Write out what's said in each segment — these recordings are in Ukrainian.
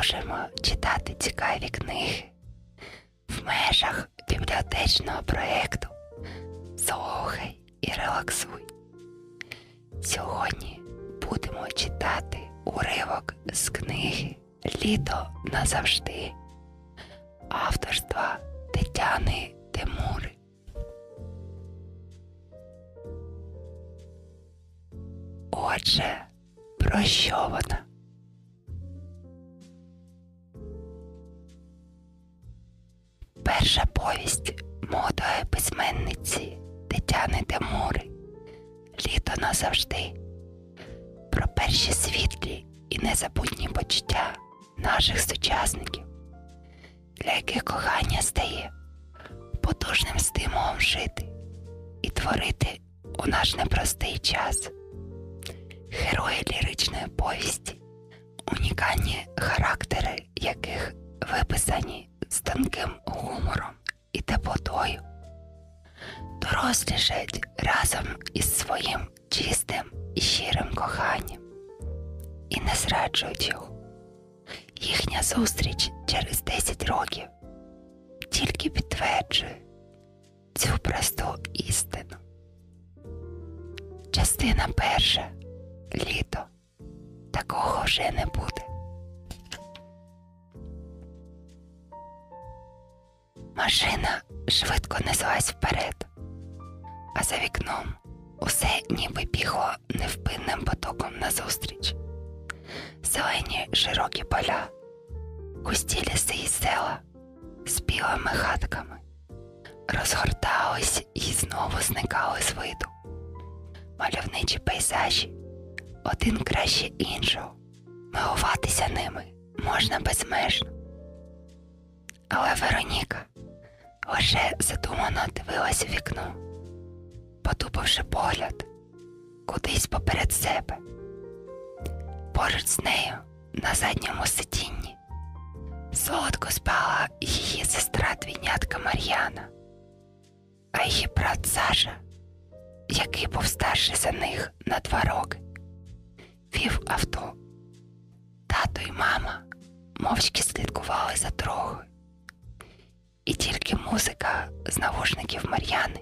продовжуємо читати цікаві книги в межах бібліотечного проєкту Слухай і релаксуй. Сьогодні будемо читати уривок з книги Літо назавжди авторства Тетяни Тимури. Отже, про що вона? Перша повість молодої письменниці Тетяни Тимури Літо назавжди про перші світлі і незабутні почуття наших сучасників, для яких кохання стає потужним стимулом жити і творити у наш непростий час. Герої ліричної повісті, унікальні характери яких виписані з тонким гумором і теплотою, дорослішають разом із своїм чистим і щирим коханням і не зраджують його. Їхня зустріч через 10 років тільки підтверджує цю просту істину. Частина перша літо такого вже не буде. Машина швидко неслась вперед, а за вікном усе ніби бігло невпинним потоком назустріч. Зелені широкі поля, густі ліси і села з білими хатками розгортались і знову зникали з виду. Мальовничі пейзажі, один краще іншого, милуватися ними можна безмежно. Але Вероніка лише задумано дивилась у вікно, потупивши погляд кудись поперед себе. Поруч з нею на задньому сидінні солодко спала її сестра двійнятка Мар'яна, а її брат Саша, який був старший за них на два роки, вів авто. Тато і мама мовчки слідкували за дорогою і тільки музика з навушників Мар'яни,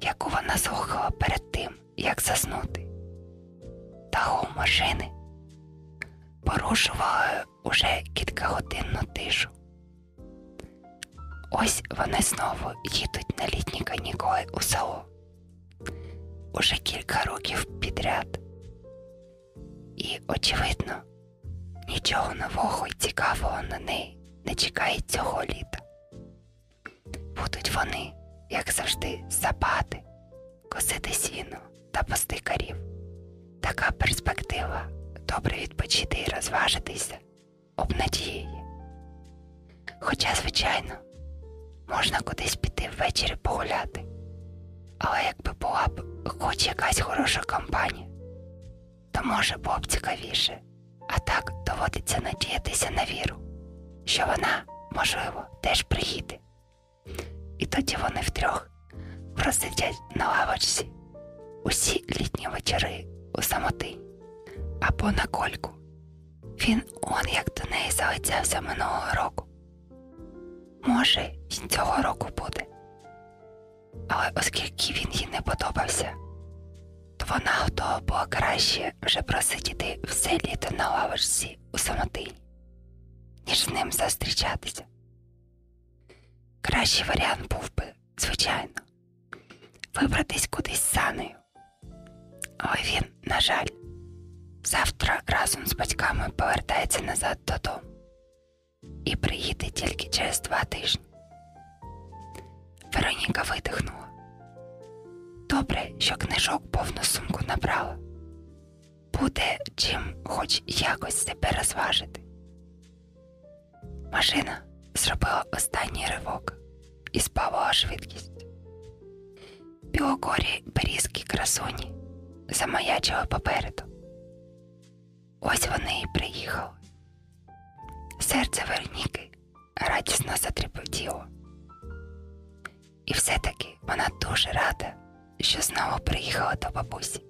яку вона слухала перед тим, як заснути, та гул машини порушували уже кількагодинну тишу. Ось вони знову їдуть на літні канікули у село уже кілька років підряд. І, очевидно, нічого нового й цікавого на неї не чекає цього літа будуть вони, як завжди, запати, косити сіно та пасти карів. Така перспектива добре відпочити і розважитися обнадіює. Хоча, звичайно, можна кудись піти ввечері погуляти, але якби була б хоч якась хороша компанія, то може було б цікавіше, а так доводиться надіятися на віру, що вона, можливо, теж приїде. І тоді вони втрьох просидять на лавочці усі літні вечори у самоти або на кольку. Він он як до неї залицявся минулого року. Може, й цього року буде. Але оскільки він їй не подобався, то вона готова була краще вже просидіти все літо на лавочці у самотині, ніж з ним зустрічатися. Кращий варіант був би, звичайно, вибратись кудись санею. Але він, на жаль, завтра разом з батьками повертається назад додому і приїде тільки через два тижні. Вероніка видихнула. Добре, що книжок повну сумку набрала. Буде чим хоч якось себе розважити. Машина зробила останній ривок і спавала швидкість. Білокорі берізки красуні замаячили попереду. Ось вони і приїхали. Серце Вероніки радісно затрепотіло. І все-таки вона дуже рада, що знову приїхала до бабусі.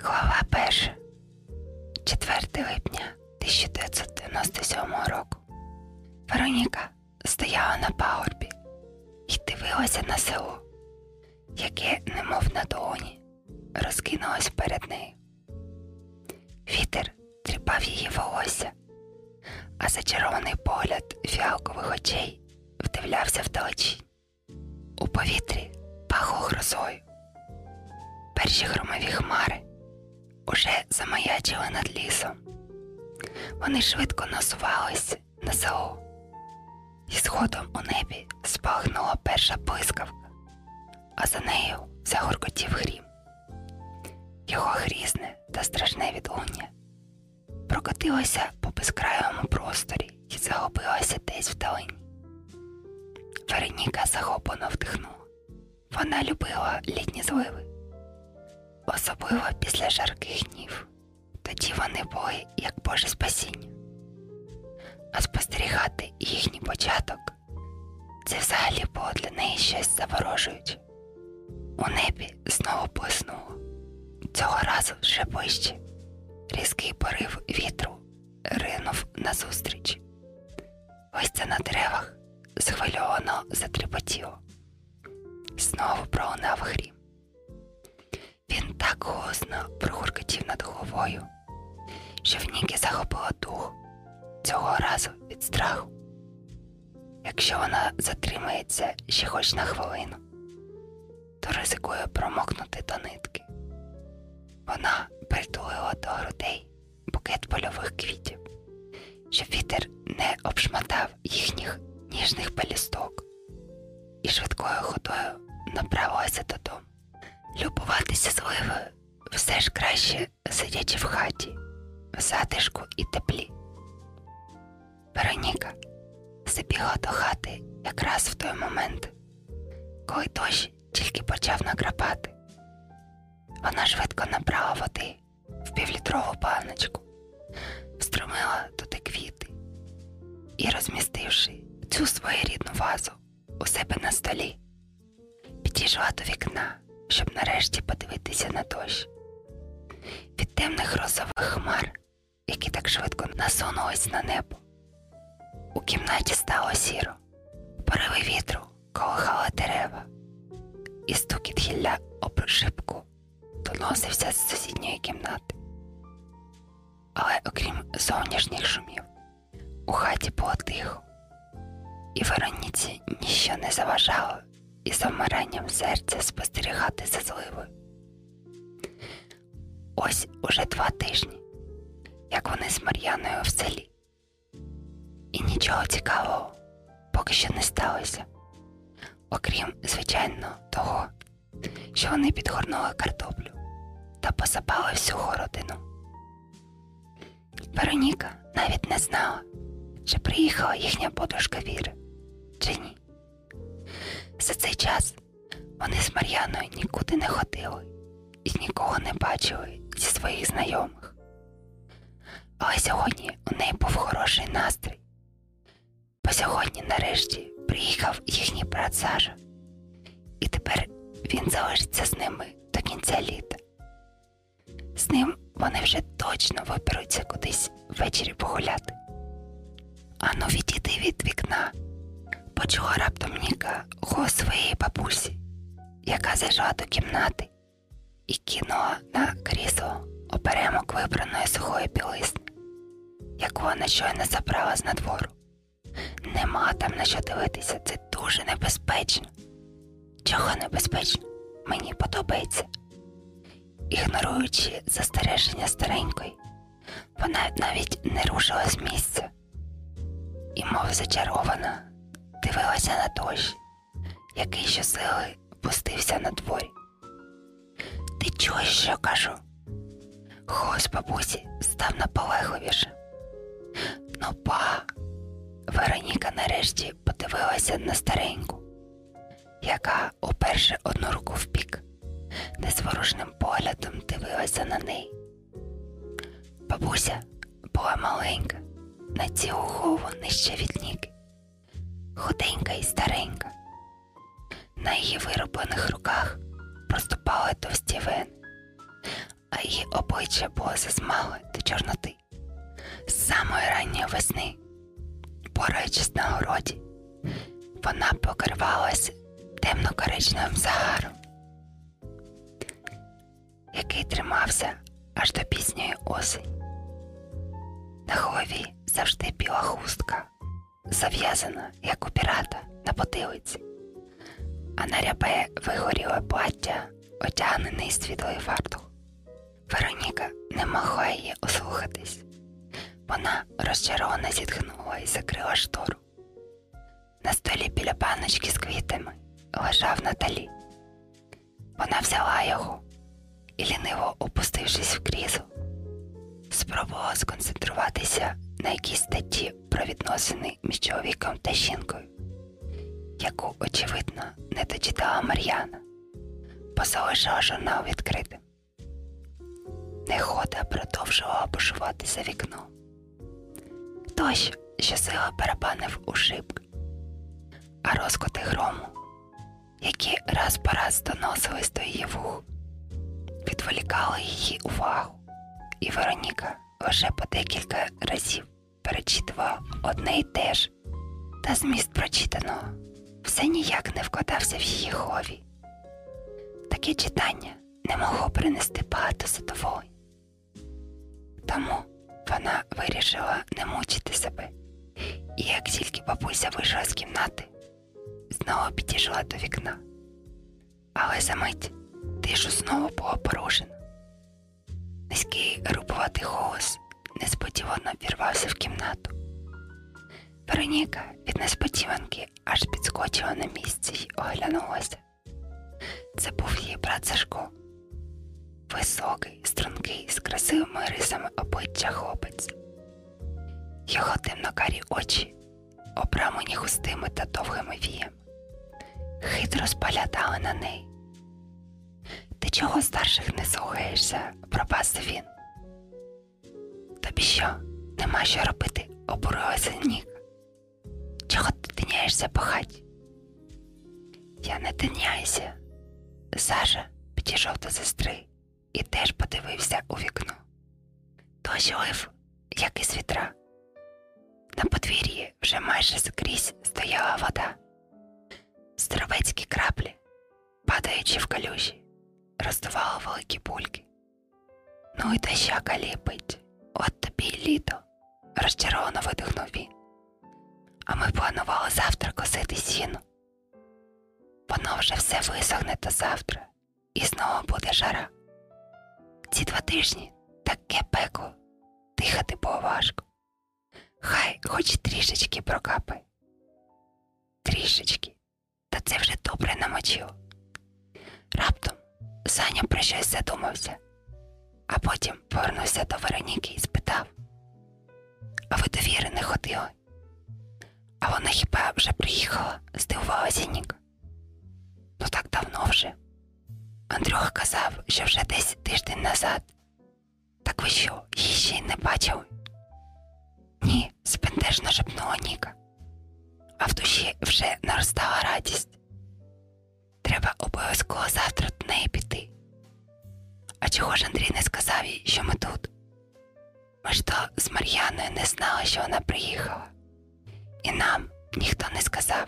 Глава перша, 4 липня 1990 97-го року. Вероніка стояла на і дивилася на село, яке, немов на долоні, розкинулось перед нею. Вітер тріпав її волосся, а зачарований погляд фіалкових очей вдивлявся вдалечінь. У повітрі пахло грозою. Перші громові хмари уже замаячили над лісом. Вони швидко насувалися на село, і згодом у небі спалахнула перша блискавка, а за нею загоркотів грім. Його грізне та страшне відлуння прокотилося по безкрайому просторі і загубилося десь вдалині. Вероніка захоплено вдихнула. Вона любила літні зливи, особливо після жарких днів. Тоді вони були як Боже спасіння. А спостерігати їхній початок це взагалі було для неї щось заворожуюче. У небі знову блиснуло. Цього разу вже ближче. Різкий порив вітру ринув назустріч. Листя на деревах схвильовано затрепотіло. Знову пролунав грім. Він так голосно прогуркотів над головою, що в Ніки захопило дух цього разу від страху. Якщо вона затримається ще хоч на хвилину, то ризикує промокнути до нитки. Вона притулила до грудей букет польових квітів, щоб вітер не обшматав їхніх ніжних пелісток, і швидкою ходою направилася додому. Любуватися зливою все ж краще сидячи в хаті, в затишку і теплі. Вероніка забігла до хати якраз в той момент, коли дощ тільки почав накрапати. Вона швидко набрала води в півлітрову баночку, встромила туди квіти і, розмістивши цю своєрідну вазу у себе на столі, підійшла до вікна, щоб нарешті подивитися на дощ. Від темних розових хмар, які так швидко насунулись на небо. Кімнаті стало сіро, пориви вітру колихали дерева, і стукіт гілля об шибку доносився з сусідньої кімнати. Але окрім зовнішніх шумів, у хаті було тихо, і Вероніці ніщо не заважало із замиранням серця спостерігати за зливою. Ось уже два тижні, як вони з Мар'яною в селі. І нічого цікавого поки що не сталося, окрім, звичайно, того, що вони підгорнули картоплю та посапали всю городину. Вероніка навіть не знала, чи приїхала їхня подружка Віра, чи ні. За цей час вони з Мар'яною нікуди не ходили і нікого не бачили зі своїх знайомих. Але сьогодні у неї був хороший настрій. Бо сьогодні нарешті приїхав їхній брат Саша, і тепер він залишиться з ними до кінця літа. З ним вони вже точно виберуться кудись ввечері погуляти. Ану відійди від вікна, почула раптом Ніка голос своєї бабусі, яка зайшла до кімнати і кинула на крісло оперемок вибраної сухої білизни, яку вона щойно забрала з надвору. Нема там на що дивитися, це дуже небезпечно. Чого небезпечно? Мені подобається. Ігноруючи застереження старенької, вона навіть не рушила з місця і, мов зачарована, дивилася на дощ, який щосили пустився на дворі. Ти чуєш, що кажу? Голос бабусі став наполегливіше. Ну, па, Вероніка нарешті подивилася на стареньку, яка, уперше одну руку в бік, незворушним поглядом дивилася на неї. Бабуся була маленька, на цілу голову нижче від ніки, худенька і старенька. На її вироблених руках проступали товсті вени, а її обличчя було засмагле до чорноти. З самої ранньої весни, пораючись на городі, вона покривалася темно-коричневим загаром, який тримався аж до пізньої осені. На голові завжди біла хустка, зав'язана, як у пірата на потилиці, а на рябе вигоріле плаття, одягнений світлий фартух. Вероніка не могла її ослухатись. Вона розчаровано зітхнула і закрила штору. На столі біля баночки з квітами лежав Наталі. Вона взяла його і, ліниво опустившись в крісло, спробувала сконцентруватися на якійсь статті про відносини між чоловіком та жінкою, яку, очевидно, не дочитала Мар'яна, бо залишила журнал відкритим. Нехода продовжувала бушувати за вікном. Дощ щосила барабанив у шибки, а розкоти грому, які раз по раз доносились до її вух, відволікали її увагу, і Вероніка лише по декілька разів перечитувала одне й те ж, та зміст прочитаного все ніяк не вкладався в її голові. Таке читання не могло принести багато задоволень. Тому вона вирішила не мучити себе, і як тільки бабуся вийшла з кімнати, знову підійшла до вікна. Але за мить тишу знову було порушено. Низький грубуватий голос несподівано вірвався в кімнату. Вероніка від несподіванки аж підскочила на місці й оглянулася. Це був її брат Сашко. Високий, стрункий, з красивими рисами обличчя хлопець. Його темнокарі очі, обрамлені густими та довгими віями, хитро споглядали на неї. Ти чого старших не слухаєшся? пропасив він. Тобі що, нема що робити, обурилася Ніка. Чого ти тиняєшся по? Я не тиняюся. Саша підійшов до сестри і теж подивився у вікно. Дощ лив, як із вітра. На подвір'ї вже майже скрізь стояла вода. Здоровецькі краплі, падаючи в калюжі, роздували великі бульки. Ну і дощака ліпить, от тобі й літо, розчаровано видихнув він. А ми планували завтра косити сіну. Воно вже все висохне до завтра, і знову буде жара. Ці два тижні таке пекло, дихати було важко. Хай хоч трішечки прокапай. Трішечки, та це вже добре намочило. Раптом Саня про щось задумався, а потім повернувся до Вероніки і спитав: А ви до Віри не ходили? А вона хіба вже приїхала? здивувалася Ніка. Ну так давно вже. Андрюха казав, що вже десь тиждень назад. Так ви що, її ще й не бачили? Ні, спентежно шепнула Ніка, а в душі вже наростала радість. Треба обов'язково завтра до неї піти. А чого ж Андрій не сказав їй, що ми тут? Ми ж то з Мар'яною не знали, що вона приїхала, і нам ніхто не сказав,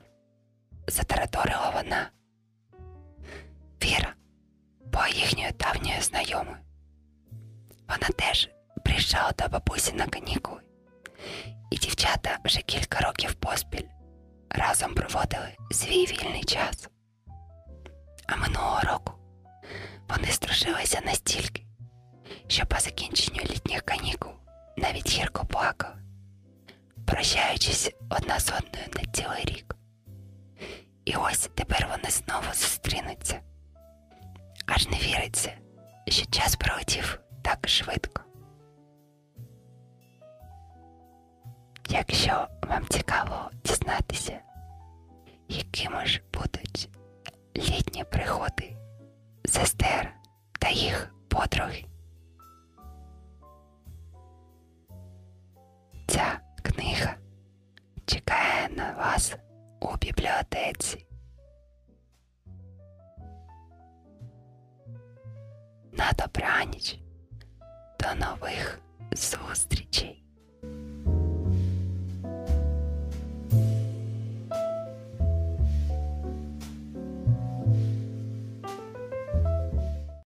затараторила вона. Віра була їхньою давньою знайомою. Вона теж приїжджала до бабусі на канікули, і дівчата вже кілька років поспіль разом проводили свій вільний час. А минулого року вони стружилися настільки, що по закінченню літніх канікул навіть гірко плакали, прощаючись одна з одною на цілий рік. І ось тепер вони знову зустрінуться. Аж не віриться, що час пролетів так швидко. Якщо вам цікаво дізнатися, якими ж будуть літні пригоди сестер та їх подруги, ця книга чекає на вас у бібліотеці. На добраніч. До нових зустрічей!